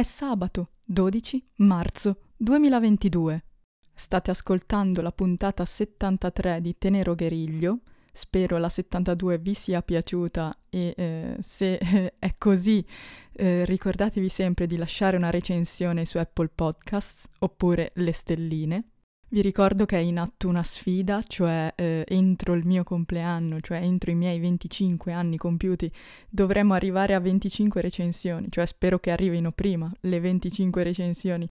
È sabato 12 marzo 2022. State ascoltando la puntata 73 di Tenero Gueriglio. Spero la 72 vi sia piaciuta e eh, se eh, è così eh, ricordatevi sempre di lasciare una recensione su Apple Podcasts oppure le stelline. Vi ricordo che è in atto una sfida, cioè eh, entro il mio compleanno, cioè entro i miei 25 anni compiuti, dovremmo arrivare a 25 recensioni, cioè spero che arrivino prima le 25 recensioni.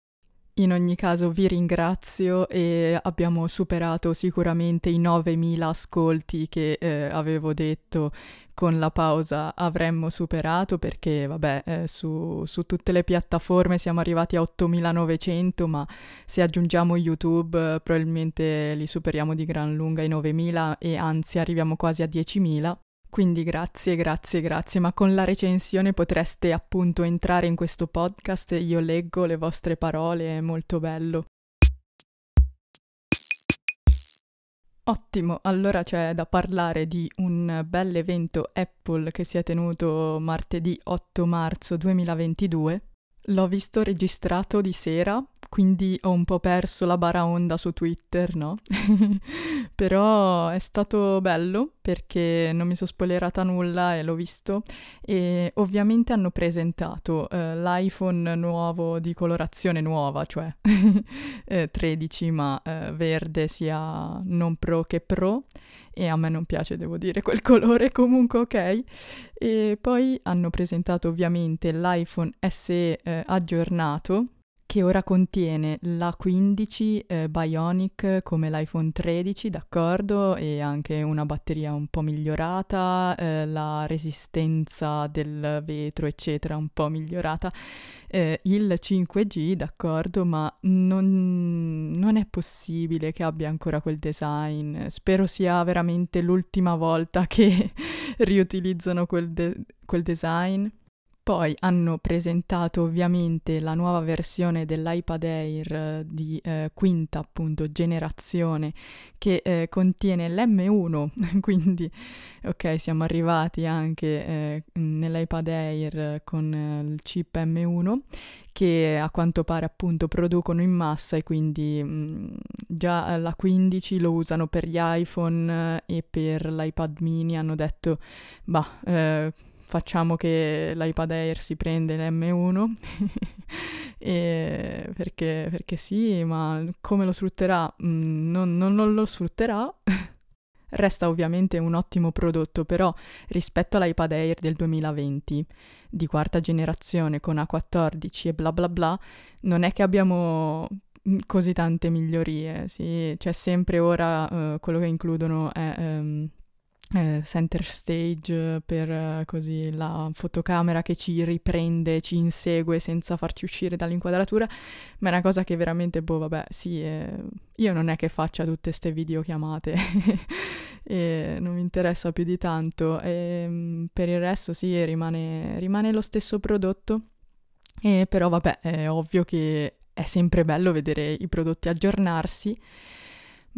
In ogni caso vi ringrazio e abbiamo superato sicuramente i 9.000 ascolti che eh, avevo detto con la pausa avremmo superato perché vabbè eh, su, su, tutte le piattaforme siamo arrivati a 8.900 ma se aggiungiamo YouTube eh, probabilmente li superiamo di gran lunga i 9.000 e anzi arriviamo quasi a 10.000 quindi grazie, grazie, grazie, ma con la recensione potreste appunto entrare in questo podcast io leggo le vostre parole, è molto bello. Ottimo, allora c'è da parlare di un bel evento Apple che si è tenuto martedì 8 marzo 2022. L'ho visto registrato di sera quindi ho un po' perso la baraonda su Twitter, no? Però è stato bello perché non mi sono spoilerata nulla e l'ho visto e ovviamente hanno presentato eh, l'iPhone nuovo di colorazione nuova, cioè eh, 13 ma eh, verde sia non Pro che Pro e a me non piace, devo dire, quel colore comunque ok. E poi hanno presentato ovviamente l'iPhone SE eh, aggiornato che ora contiene la 15 eh, Bionic come l'iPhone 13, d'accordo, e anche una batteria un po' migliorata, eh, la resistenza del vetro, eccetera, un po' migliorata, eh, il 5G, d'accordo, ma non, non, è possibile che abbia ancora quel design. Spero sia veramente l'ultima volta che riutilizzano quel, de- quel design. Poi hanno presentato ovviamente la nuova versione dell'iPad Air eh, di eh, quinta appunto generazione che eh, contiene l'M1, quindi ok siamo arrivati anche eh, nell'iPad Air con eh, il chip M1 che a quanto pare appunto producono in massa e quindi mh, mm, già la 15 lo usano per gli iPhone eh, e per l'iPad mini. Hanno detto bah facciamo che l'iPad Air si prende l'M1 perché, perché, sì, ma come lo sfrutterà? Mm, non, non, non lo sfrutterà. Resta ovviamente un ottimo prodotto, però rispetto all'iPad Air del 2020 di quarta generazione con A14 e bla bla bla, non è che abbiamo così tante migliorie, sì, c'è sempre ora uh, quello che includono è um, eh, center stage per eh, così la fotocamera che ci riprende, ci insegue senza farci uscire dall'inquadratura, ma è una cosa che veramente, boh, vabbè, sì, eh, io non è che faccia tutte queste videochiamate e non mi interessa più di tanto, e, ehm, per il resto sì, rimane, rimane lo stesso prodotto, e, però vabbè, è ovvio che è sempre bello vedere i prodotti aggiornarsi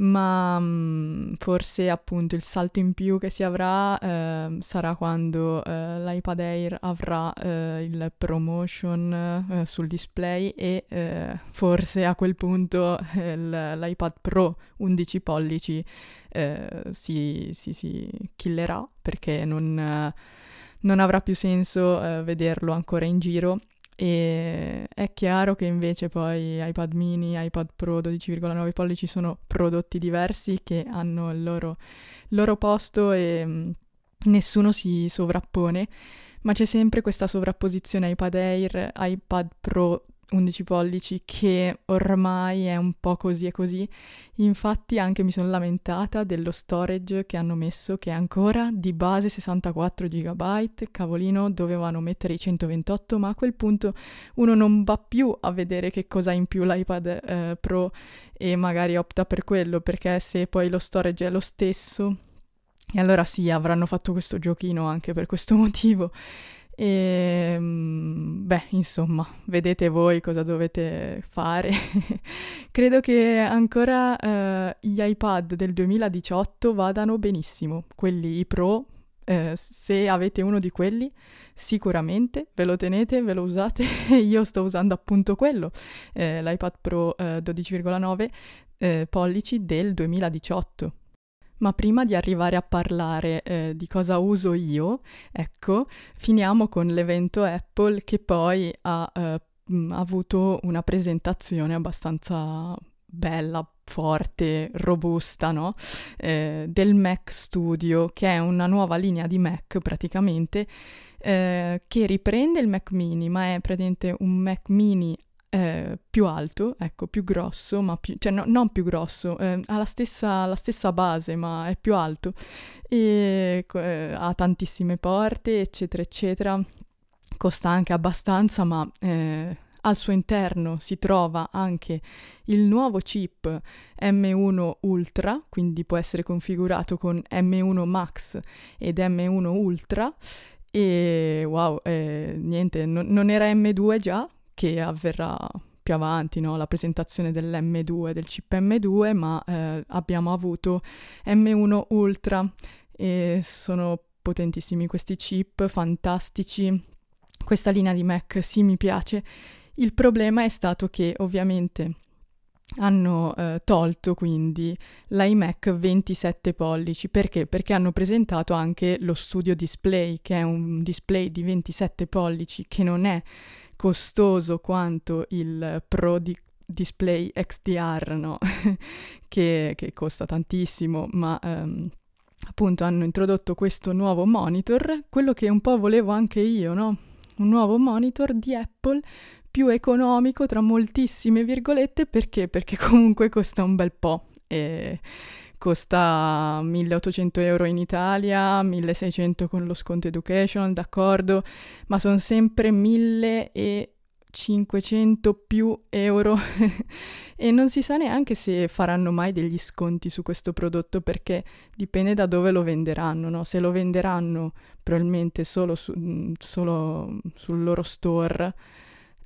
ma mh, mm, forse appunto il salto in più che si avrà eh, sarà quando eh, l'iPad Air avrà eh, il promotion eh, sul display e eh, forse a quel punto l'iPad Pro 11 pollici eh, si, si, si, killerà perché non, non avrà più senso vederlo ancora in giro e è chiaro che invece poi iPad mini, iPad Pro 12,9 pollici sono prodotti diversi che hanno il loro, il loro posto e mm, nessuno si sovrappone, ma c'è sempre questa sovrapposizione iPad Air, iPad Pro 11 pollici che ormai è un po' così e così. Infatti anche mi sono lamentata dello storage che hanno messo che è ancora di base 64 GB, cavolino dovevano mettere i 128, ma a quel punto uno non va più a vedere che cosa ha in più l'iPad eh, Pro e magari opta per quello, perché se poi lo storage è lo stesso, e allora sì, avranno fatto questo giochino anche per questo motivo. E ehm, beh, insomma, vedete voi cosa dovete fare. Credo che ancora uh, gli iPad del 2018 vadano benissimo, quelli Pro eh, se avete uno di quelli, sicuramente ve lo tenete, ve lo usate. Io sto usando appunto quello, eh, l'iPad Pro 12,9 eh, eh, pollici del 2018. Ma prima di arrivare a parlare eh, di cosa uso io, ecco, finiamo con l'evento Apple che poi ha eh, avuto una presentazione abbastanza bella, forte, robusta, no? Eh, del Mac Studio, che è una nuova linea di Mac praticamente, eh, che riprende il Mac mini, ma è praticamente un Mac mini eh, più alto, ecco, più grosso, ma più, cioè no, non più grosso, eh, ha la stessa, la stessa, base, ma è più alto e eh, ha tantissime porte, eccetera, eccetera. Costa anche abbastanza, ma eh, al suo interno si trova anche il nuovo chip M1 Ultra, quindi può essere configurato con M1 Max ed M1 Ultra. E wow, eh, niente, no, non era M2 già, che avverrà più avanti, no? la presentazione dell'M2, del chip M2, ma eh, abbiamo avuto M1 Ultra e sono potentissimi questi chip, fantastici. Questa linea di Mac sì mi piace il problema è stato che ovviamente hanno eh, tolto quindi l'iMac 27 pollici. Perché? Perché hanno presentato anche lo Studio Display, che è un display di 27 pollici che non è costoso quanto il Pro di- Display XDR, no? che, che, costa tantissimo, ma ehm, appunto hanno introdotto questo nuovo monitor, quello che un po' volevo anche io, no? Un nuovo monitor di Apple più economico tra moltissime virgolette perché? Perché comunque costa un bel po'. E costa 1800 euro in Italia, 1600 con lo sconto education, d'accordo, ma sono sempre 1500 più euro e non si sa neanche se faranno mai degli sconti su questo prodotto perché dipende da dove lo venderanno, no? Se lo venderanno probabilmente solo, su, solo sul loro store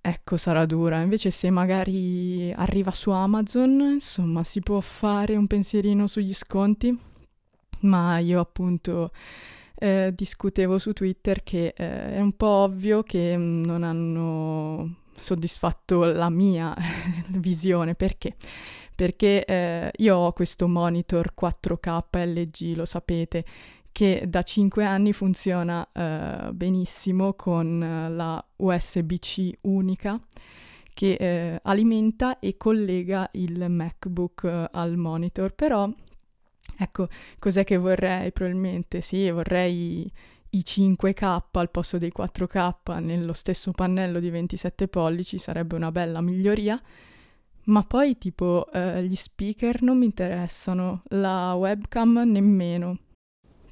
ecco, sarà dura. Invece se magari arriva su Amazon, insomma, si può fare un pensierino sugli sconti. Ma io appunto eh, discutevo su Twitter che eh, è un po' ovvio che mm, non hanno soddisfatto la mia visione. Perché? Perché eh, io ho questo monitor 4K LG, lo sapete, che da 5 anni funziona uh, benissimo con uh, la USB-C unica che uh, alimenta e collega il MacBook al monitor. Però, ecco, cos'è che vorrei? Probabilmente sì, vorrei i 5K al posto dei 4K nello stesso pannello di 27 pollici, sarebbe una bella miglioria. Ma poi tipo gli speaker non mi interessano, la webcam nemmeno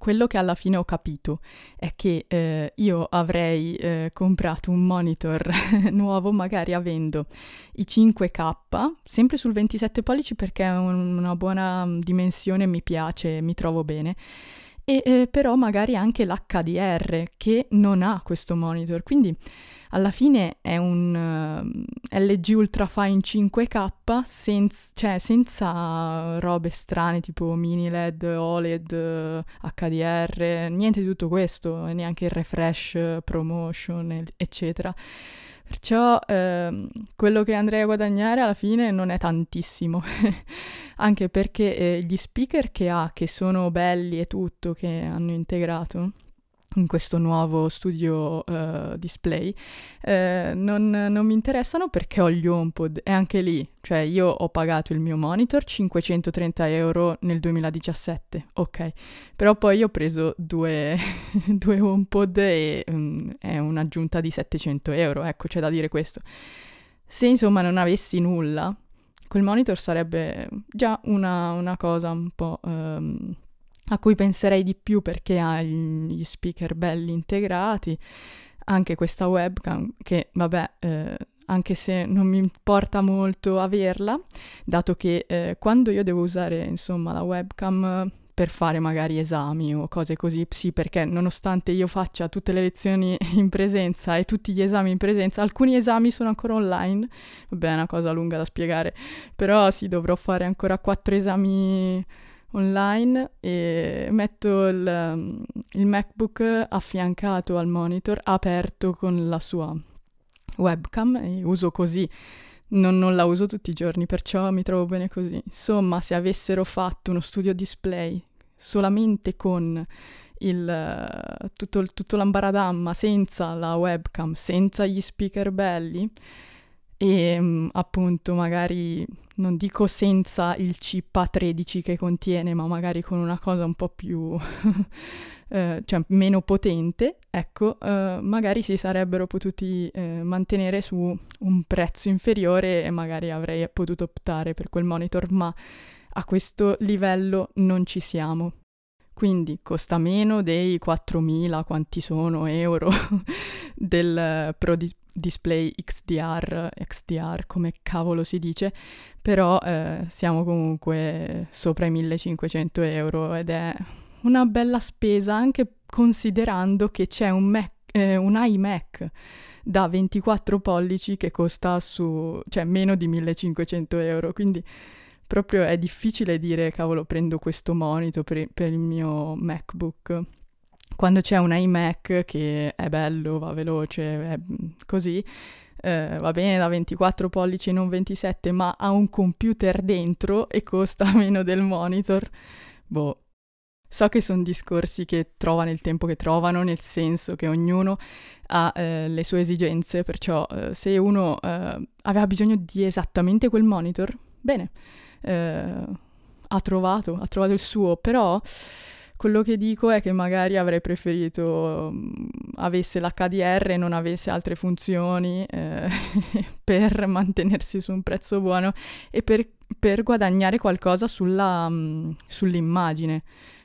quello che alla fine ho capito è che eh, io avrei eh, comprato un monitor nuovo, magari avendo i 5K, sempre sul 27 pollici perché è un, una buona dimensione, mi piace, mi trovo bene. E eh, però magari anche l'HDR che non ha questo monitor, quindi alla fine è un uh, ehm, LG Ultrafine 5K senz- cioè senza robe strane tipo mini LED, OLED, HDR, niente di tutto questo, neanche il refresh, promotion, eccetera. Perciò eh, quello che andrei a guadagnare alla fine non è tantissimo, anche perché eh, gli speaker che ha, che sono belli e tutto, che hanno integrato, in questo nuovo studio uh, display, uh, non, non, mi interessano perché ho gli HomePod. E anche lì, cioè io ho pagato il mio monitor 530 euro nel 2017, ok, però poi ho preso due, due HomePod e um, è un'aggiunta di 700 euro, ecco, c'è da dire questo. Se insomma non avessi nulla, quel monitor sarebbe già una, una cosa un po'... Um, a cui penserei di più perché ha gli speaker belli integrati, anche questa webcam che vabbè eh, anche se non mi importa molto averla, dato che eh, quando io devo usare insomma la webcam per fare magari esami o cose così, sì perché nonostante io faccia tutte le lezioni in presenza e tutti gli esami in presenza, alcuni esami sono ancora online, vabbè è una cosa lunga da spiegare, però sì dovrò fare ancora quattro esami online e metto il, il MacBook affiancato al monitor aperto con la sua webcam e uso così. Non, non, la uso tutti i giorni, perciò mi trovo bene così. Insomma, se avessero fatto uno studio display solamente con il, tutto, tutto l'ambaradamma, senza la webcam, senza gli speaker belli, e mm, appunto magari non dico senza il chip A13 che contiene, ma magari con una cosa un po' più eh, cioè meno potente, ecco, eh, magari si sarebbero potuti eh, mantenere su un prezzo inferiore e magari avrei potuto optare per quel monitor, ma a questo livello non ci siamo. Quindi costa meno dei 4.000, quanti sono, euro del Pro Di- Display XDR, XDR come cavolo si dice, però eh, siamo comunque sopra i 1.500 euro ed è una bella spesa anche considerando che c'è un, Mac, eh, un iMac da 24 pollici che costa su, cioè meno di 1.500 euro, quindi proprio è difficile dire cavolo prendo questo monitor per, per il mio MacBook quando c'è un iMac che è bello, va veloce, è così, eh, va bene da 24 pollici e non 27, ma ha un computer dentro e costa meno del monitor, boh. So che sono discorsi che trovano il tempo che trovano, nel senso che ognuno ha eh, le sue esigenze, perciò eh, se uno eh, aveva bisogno di esattamente quel monitor, bene, eh, ha trovato, ha trovato il suo, però quello che dico è che magari avrei preferito um, avesse l'HDR e non avesse altre funzioni eh, per mantenersi su un prezzo buono e per, per guadagnare qualcosa sulla, um, sull'immagine.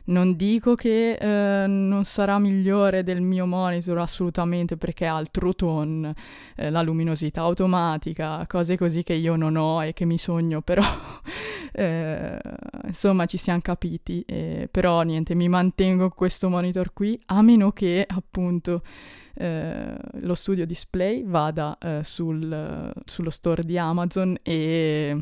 Non dico che eh, non sarà migliore del mio monitor assolutamente perché ha il True Tone, eh, la luminosità automatica, cose così che io non ho e che mi sogno, però eh, insomma ci siamo capiti. però niente, mi mantengo questo monitor qui a meno che appunto eh, lo studio display vada eh, sul, sullo store di Amazon e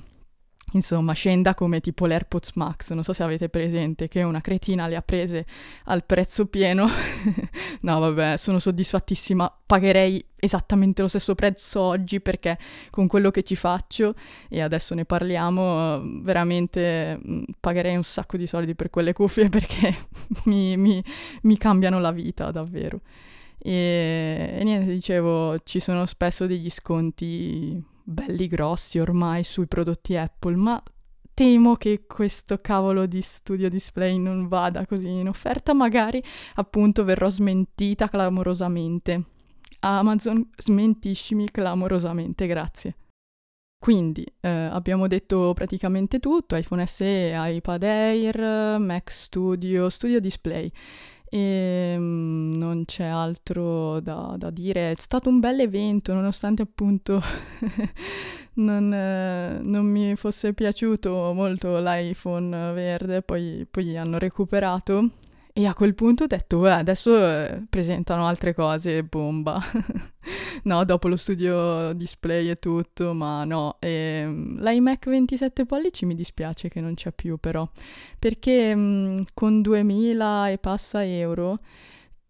insomma, scenda come tipo l'AirPods Max, non so se avete presente, che una cretina le ha prese al prezzo pieno. no, vabbè, sono soddisfattissima, pagherei esattamente lo stesso prezzo oggi perché con quello che ci faccio, e adesso ne parliamo, veramente mm, pagherei un sacco di soldi per quelle cuffie perché mi, mi, mi cambiano la vita, davvero. E, e niente, dicevo, ci sono spesso degli sconti belli grossi ormai sui prodotti Apple, ma temo che questo cavolo di studio display non vada così in offerta, magari appunto verrò smentita clamorosamente. Amazon, smentiscimi clamorosamente, grazie. Quindi eh, abbiamo detto praticamente tutto, iPhone SE, iPad Air, Mac Studio, Studio Display e um, non c'è altro da, da, dire. È stato un bel evento, nonostante appunto non, eh, non, mi fosse piaciuto molto l'iPhone verde, poi, poi hanno recuperato e a quel punto ho detto, eh, adesso eh, presentano altre cose, bomba. no, dopo lo studio display e tutto, ma no. E, ehm, L'iMac 27 pollici mi dispiace che non c'è più però, perché mh, mm, con 2000 e passa euro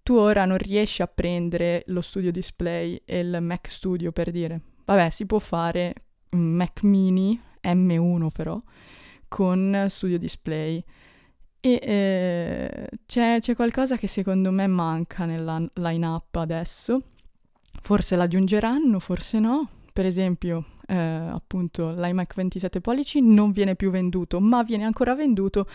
tu ora non riesci a prendere lo studio display e il Mac Studio per dire. Vabbè, si può fare Mac mini, M1 però, con studio display e eh, c'è, c'è, qualcosa che secondo me manca nella line-up adesso. Forse l'aggiungeranno, forse no. Per esempio, eh, appunto, l'iMac 27 pollici non viene più venduto, ma viene ancora venduto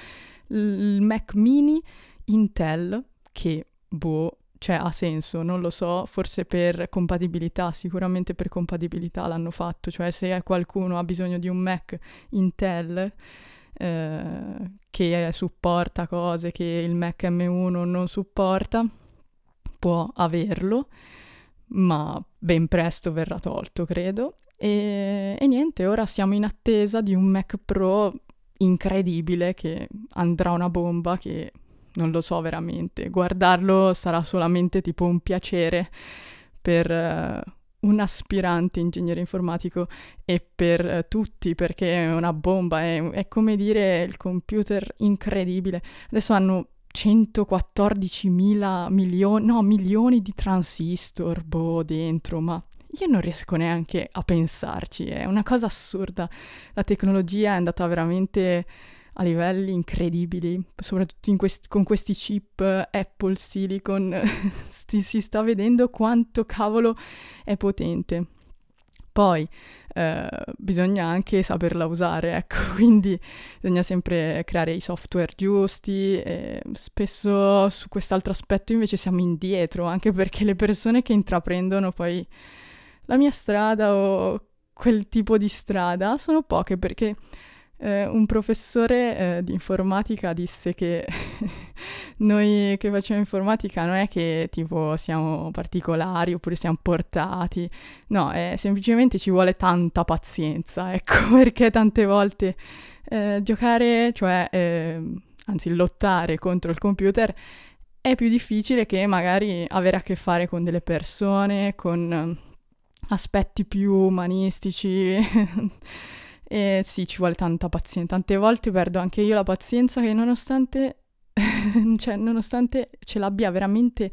il Mac mini Intel, che, boh, cioè ha senso, non lo so, forse per compatibilità, sicuramente per compatibilità l'hanno fatto, cioè se qualcuno ha bisogno di un Mac Intel eh, che supporta cose che il Mac M1 non supporta, può averlo, ma ben presto verrà tolto, credo. E, e niente, ora siamo in attesa di un Mac Pro incredibile che andrà una bomba che non lo so veramente. Guardarlo sarà solamente tipo un piacere per uh, un aspirante ingegnere informatico e per eh, tutti perché è una bomba, è, è come dire il computer incredibile. Adesso hanno 114 mila milioni, no, milioni di transistor, boh, dentro, ma io non riesco neanche a pensarci, è una cosa assurda. La tecnologia è andata veramente a livelli incredibili, soprattutto quest- con questi chip Apple Silicon si, si sta vedendo quanto cavolo è potente. Poi eh, bisogna anche saperla usare, ecco, quindi bisogna sempre creare i software giusti spesso su quest'altro aspetto invece siamo indietro, anche perché le persone che intraprendono poi la mia strada o quel tipo di strada sono poche perché eh, un professore eh, di informatica disse che noi che facciamo informatica non è che tipo siamo particolari oppure siamo portati, no, è, semplicemente ci vuole tanta pazienza, ecco perché tante volte eh, giocare, cioè ehm, anzi lottare contro il computer è più difficile che magari avere a che fare con delle persone, con aspetti più umanistici. e sì, ci vuole tanta pazienza. Tante volte perdo anche io la pazienza che nonostante, cioè, nonostante ce l'abbia veramente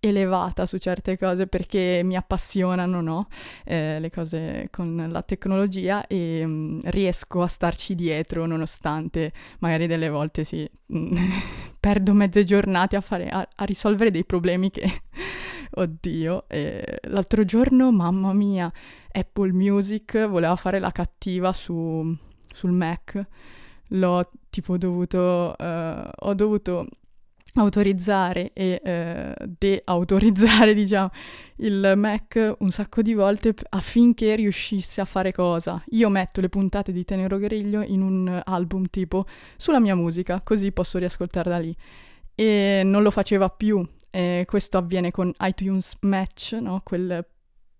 elevata su certe cose perché mi appassionano no? eh, le cose con la tecnologia e mh, mm, riesco a starci dietro nonostante magari delle volte sì, perdo mezze giornate a, fare, a, a risolvere dei problemi che Oddio, eh, l'altro giorno, mamma mia, Apple Music voleva fare la cattiva su, sul Mac. L'ho tipo dovuto, uh, ho dovuto autorizzare e eh, deautorizzare, diciamo, il Mac un sacco di volte affinché riuscisse a fare cosa. Io metto le puntate di Tenero Grillo in un album tipo sulla mia musica, così posso riascoltare da lì. E non lo faceva più e questo avviene con iTunes Match, no? quel,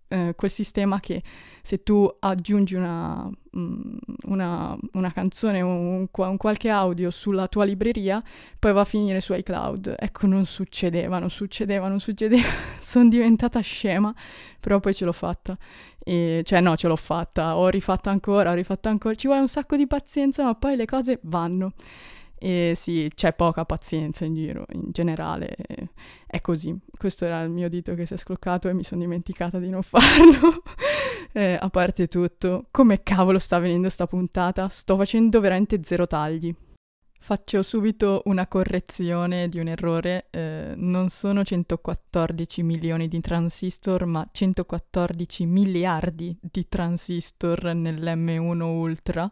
eh, quel, sistema che se tu aggiungi una, mm, una, una canzone o un, un, qualche audio sulla tua libreria, poi va a finire su iCloud. Ecco, non succedeva, non succedeva, non succedeva. Sono diventata scema, però poi ce l'ho fatta. E, cioè, no, ce l'ho fatta, ho rifatto ancora, ho rifatto ancora. Ci vuole un sacco di pazienza, ma poi le cose vanno. E sì, c'è poca pazienza in giro, in generale è così. Questo era il mio dito che si è scroccato e mi sono dimenticata di non farlo. eh, a parte tutto, come cavolo sta venendo sta puntata? Sto facendo veramente zero tagli. Faccio subito una correzione di un errore, eh, non sono 114 milioni di transistor, ma 114 miliardi di transistor nell'M1 Ultra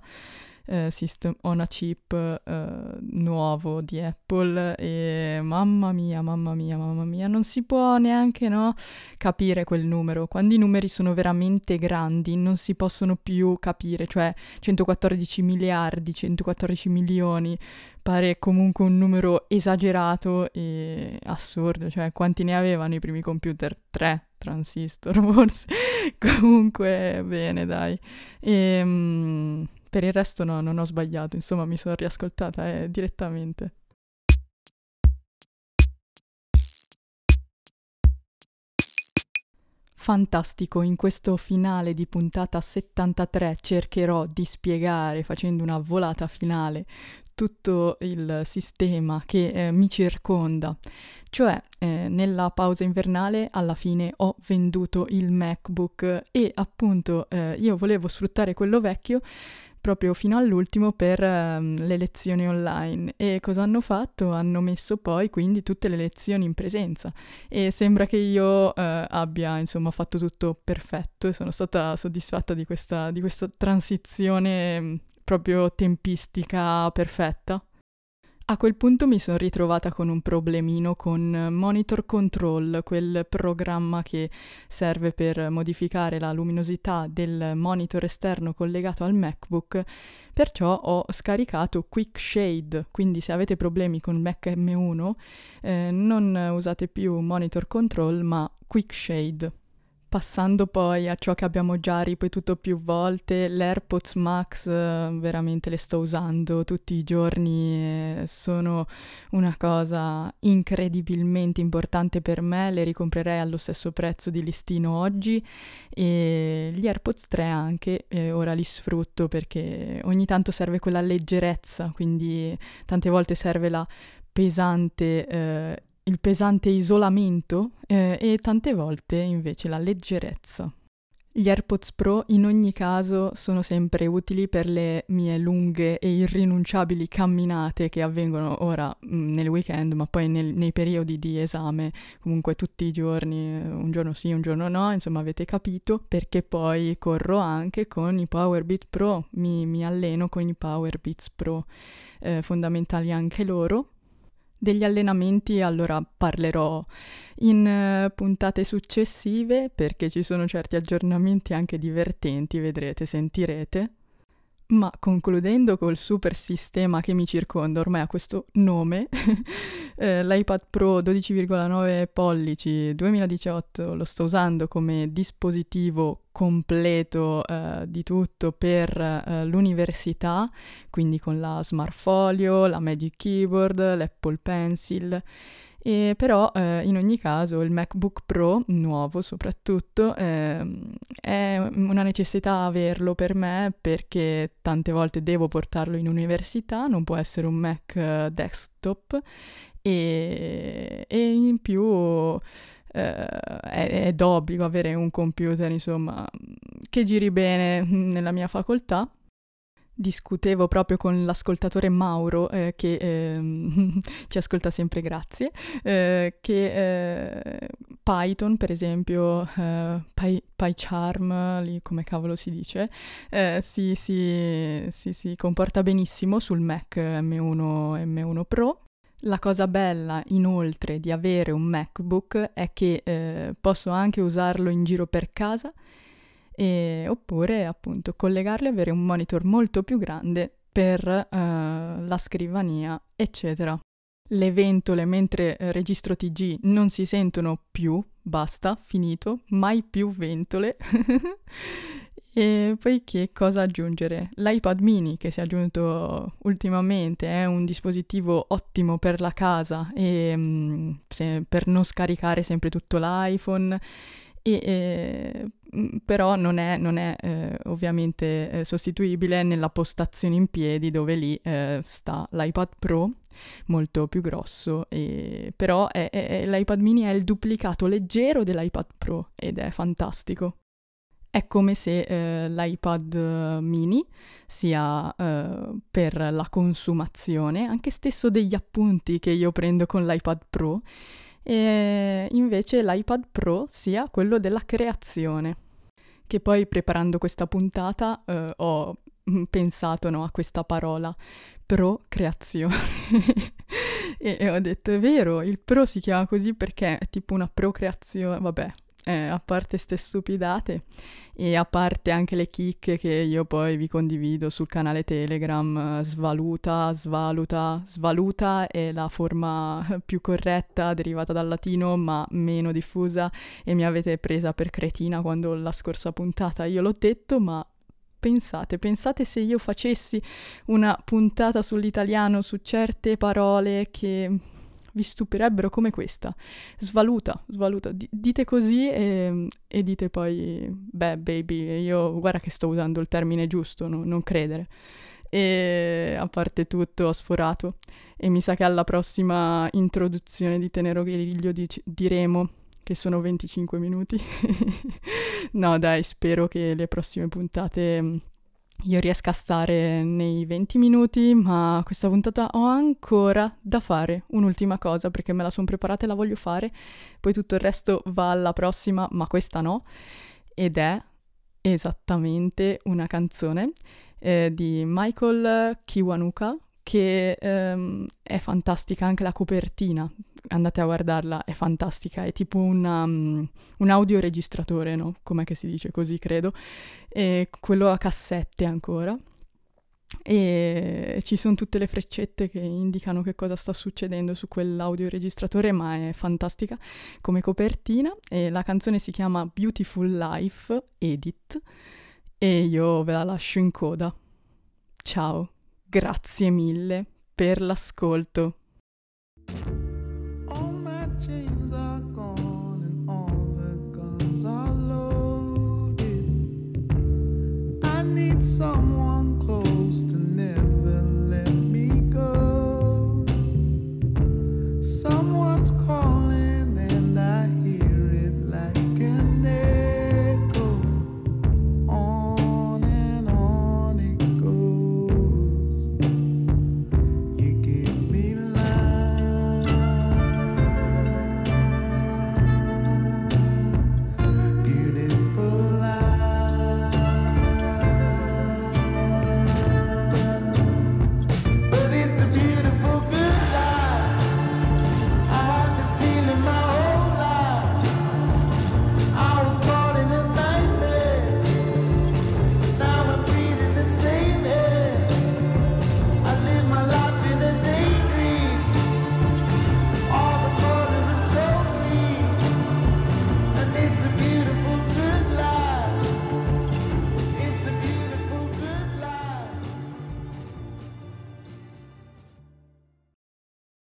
eh, System on a chip eh, nuovo di Apple e mamma mia, mamma mia, mamma mia, non si può neanche no, capire quel numero. Quando i numeri sono veramente grandi non si possono più capire, cioè 114 miliardi, 114 milioni, pare comunque un numero esagerato e assurdo, cioè quanti ne avevano i primi computer? Tre transistor forse. comunque bene, dai. E, ehm, per il resto no, non ho sbagliato, insomma mi sono riascoltata eh, direttamente. Fantastico, in questo finale di puntata 73 cercherò di spiegare, facendo una volata finale, tutto il sistema che eh, mi circonda. Cioè, eh, nella pausa invernale alla fine ho venduto il MacBook e appunto eh, io volevo sfruttare quello vecchio proprio fino all'ultimo per um, le lezioni online. E cosa hanno fatto? Hanno messo poi quindi tutte le lezioni in presenza e sembra che io uh, abbia insomma fatto tutto perfetto e sono stata soddisfatta di questa, di questa transizione mm, proprio tempistica perfetta. A quel punto mi sono ritrovata con un problemino con Monitor Control, quel programma che serve per modificare la luminosità del monitor esterno collegato al MacBook, perciò ho scaricato Quick Shade, quindi se avete problemi con Mac M1 eh, non usate più Monitor Control ma Quick Shade. Passando poi a ciò che abbiamo già ripetuto più volte, l'AirPods Max eh, veramente le sto usando tutti i giorni, sono una cosa incredibilmente importante per me, le ricomprerei allo stesso prezzo di listino oggi e gli AirPods 3 anche, ora li sfrutto perché ogni tanto serve quella leggerezza, quindi tante volte serve la pesante eh, il pesante isolamento eh, e tante volte invece la leggerezza. Gli AirPods Pro in ogni caso sono sempre utili per le mie lunghe e irrinunciabili camminate che avvengono ora mh, mm, nel weekend, ma poi nel, nei periodi di esame, comunque tutti i giorni, un giorno sì, un giorno no, insomma avete capito, perché poi corro anche con i Powerbeat Pro, mi, mi alleno con i Powerbeats Pro, eh, fondamentali anche loro degli allenamenti allora parlerò in uh, puntate successive perché ci sono certi aggiornamenti anche divertenti, vedrete, sentirete. Ma concludendo col super sistema che mi circonda, ormai ha questo nome, eh, l'iPad Pro 12,9 pollici 2018 lo sto usando come dispositivo completo eh, di tutto per eh, l'università, quindi con la Smartfolio, la Magic Keyboard, l'Apple Pencil e però eh, in ogni caso il MacBook Pro, nuovo soprattutto, eh, è una necessità averlo per me perché tante volte devo portarlo in università, non può essere un Mac eh, desktop. E, e in più eh, è, è d'obbligo avere un computer insomma che giri bene nella mia facoltà discutevo proprio con l'ascoltatore Mauro, eh, che eh, ci ascolta sempre, grazie, eh, che eh, Python, per esempio, eh, Py- PyCharm, lì come cavolo si dice, eh, si, si, si, si comporta benissimo sul Mac M1 M1 Pro. La cosa bella inoltre di avere un MacBook è che posso anche usarlo in giro per casa e, oppure appunto collegarli e avere un monitor molto più grande per uh, la scrivania, eccetera. Le ventole mentre eh, registro TG non si sentono più, basta, finito, mai più ventole. e poi che cosa aggiungere? L'iPad mini che si è aggiunto ultimamente è un dispositivo ottimo per la casa e mm, se, per non scaricare sempre tutto l'iPhone e, eh, però non è, non è eh, ovviamente eh, sostituibile nella postazione in piedi dove lì eh, sta l'iPad Pro molto più grosso e, però è, è, l'iPad mini è il duplicato leggero dell'iPad Pro ed è fantastico. È come se eh, l'iPad mini sia eh, per la consumazione, anche stesso degli appunti che io prendo con l'iPad Pro, e invece l'iPad Pro sia quello della creazione. Che poi preparando questa puntata eh, ho pensato no, a questa parola, procreazione. e, e ho detto, è vero, il pro si chiama così perché è tipo una procreazione, vabbè, eh, a parte ste stupidate e a parte anche le chicche che io poi vi condivido sul canale Telegram, svaluta, svaluta, svaluta è la forma più corretta derivata dal latino ma meno diffusa e mi avete presa per cretina quando la scorsa puntata io l'ho detto ma pensate, pensate se io facessi una puntata sull'italiano su certe parole che vi stupirebbero come questa. Svaluta, svaluta. D- dite così e, e, dite poi, beh, baby, io guarda che sto usando il termine giusto, no? non credere. E a parte tutto ho sforato e mi sa che alla prossima introduzione di Tenero Gueriglio dic- diremo che sono 25 minuti. no dai, spero che le prossime puntate io riesca a stare nei 20 minuti, ma questa puntata ho ancora da fare un'ultima cosa perché me la sono preparata e la voglio fare, poi tutto il resto va alla prossima, ma questa no, ed è esattamente una canzone eh, di Michael Kiwanuka che ehm, è fantastica anche la copertina, andate a guardarla, è fantastica, è tipo una, um, un audioregistratore, no? Com'è che si dice così, credo, e quello a cassette ancora. e ci sono tutte le freccette che indicano che cosa sta succedendo su quell'audioregistratore, ma è fantastica come copertina e la canzone si chiama Beautiful Life Edit e io ve la lascio in coda. Ciao, grazie mille per l'ascolto. someone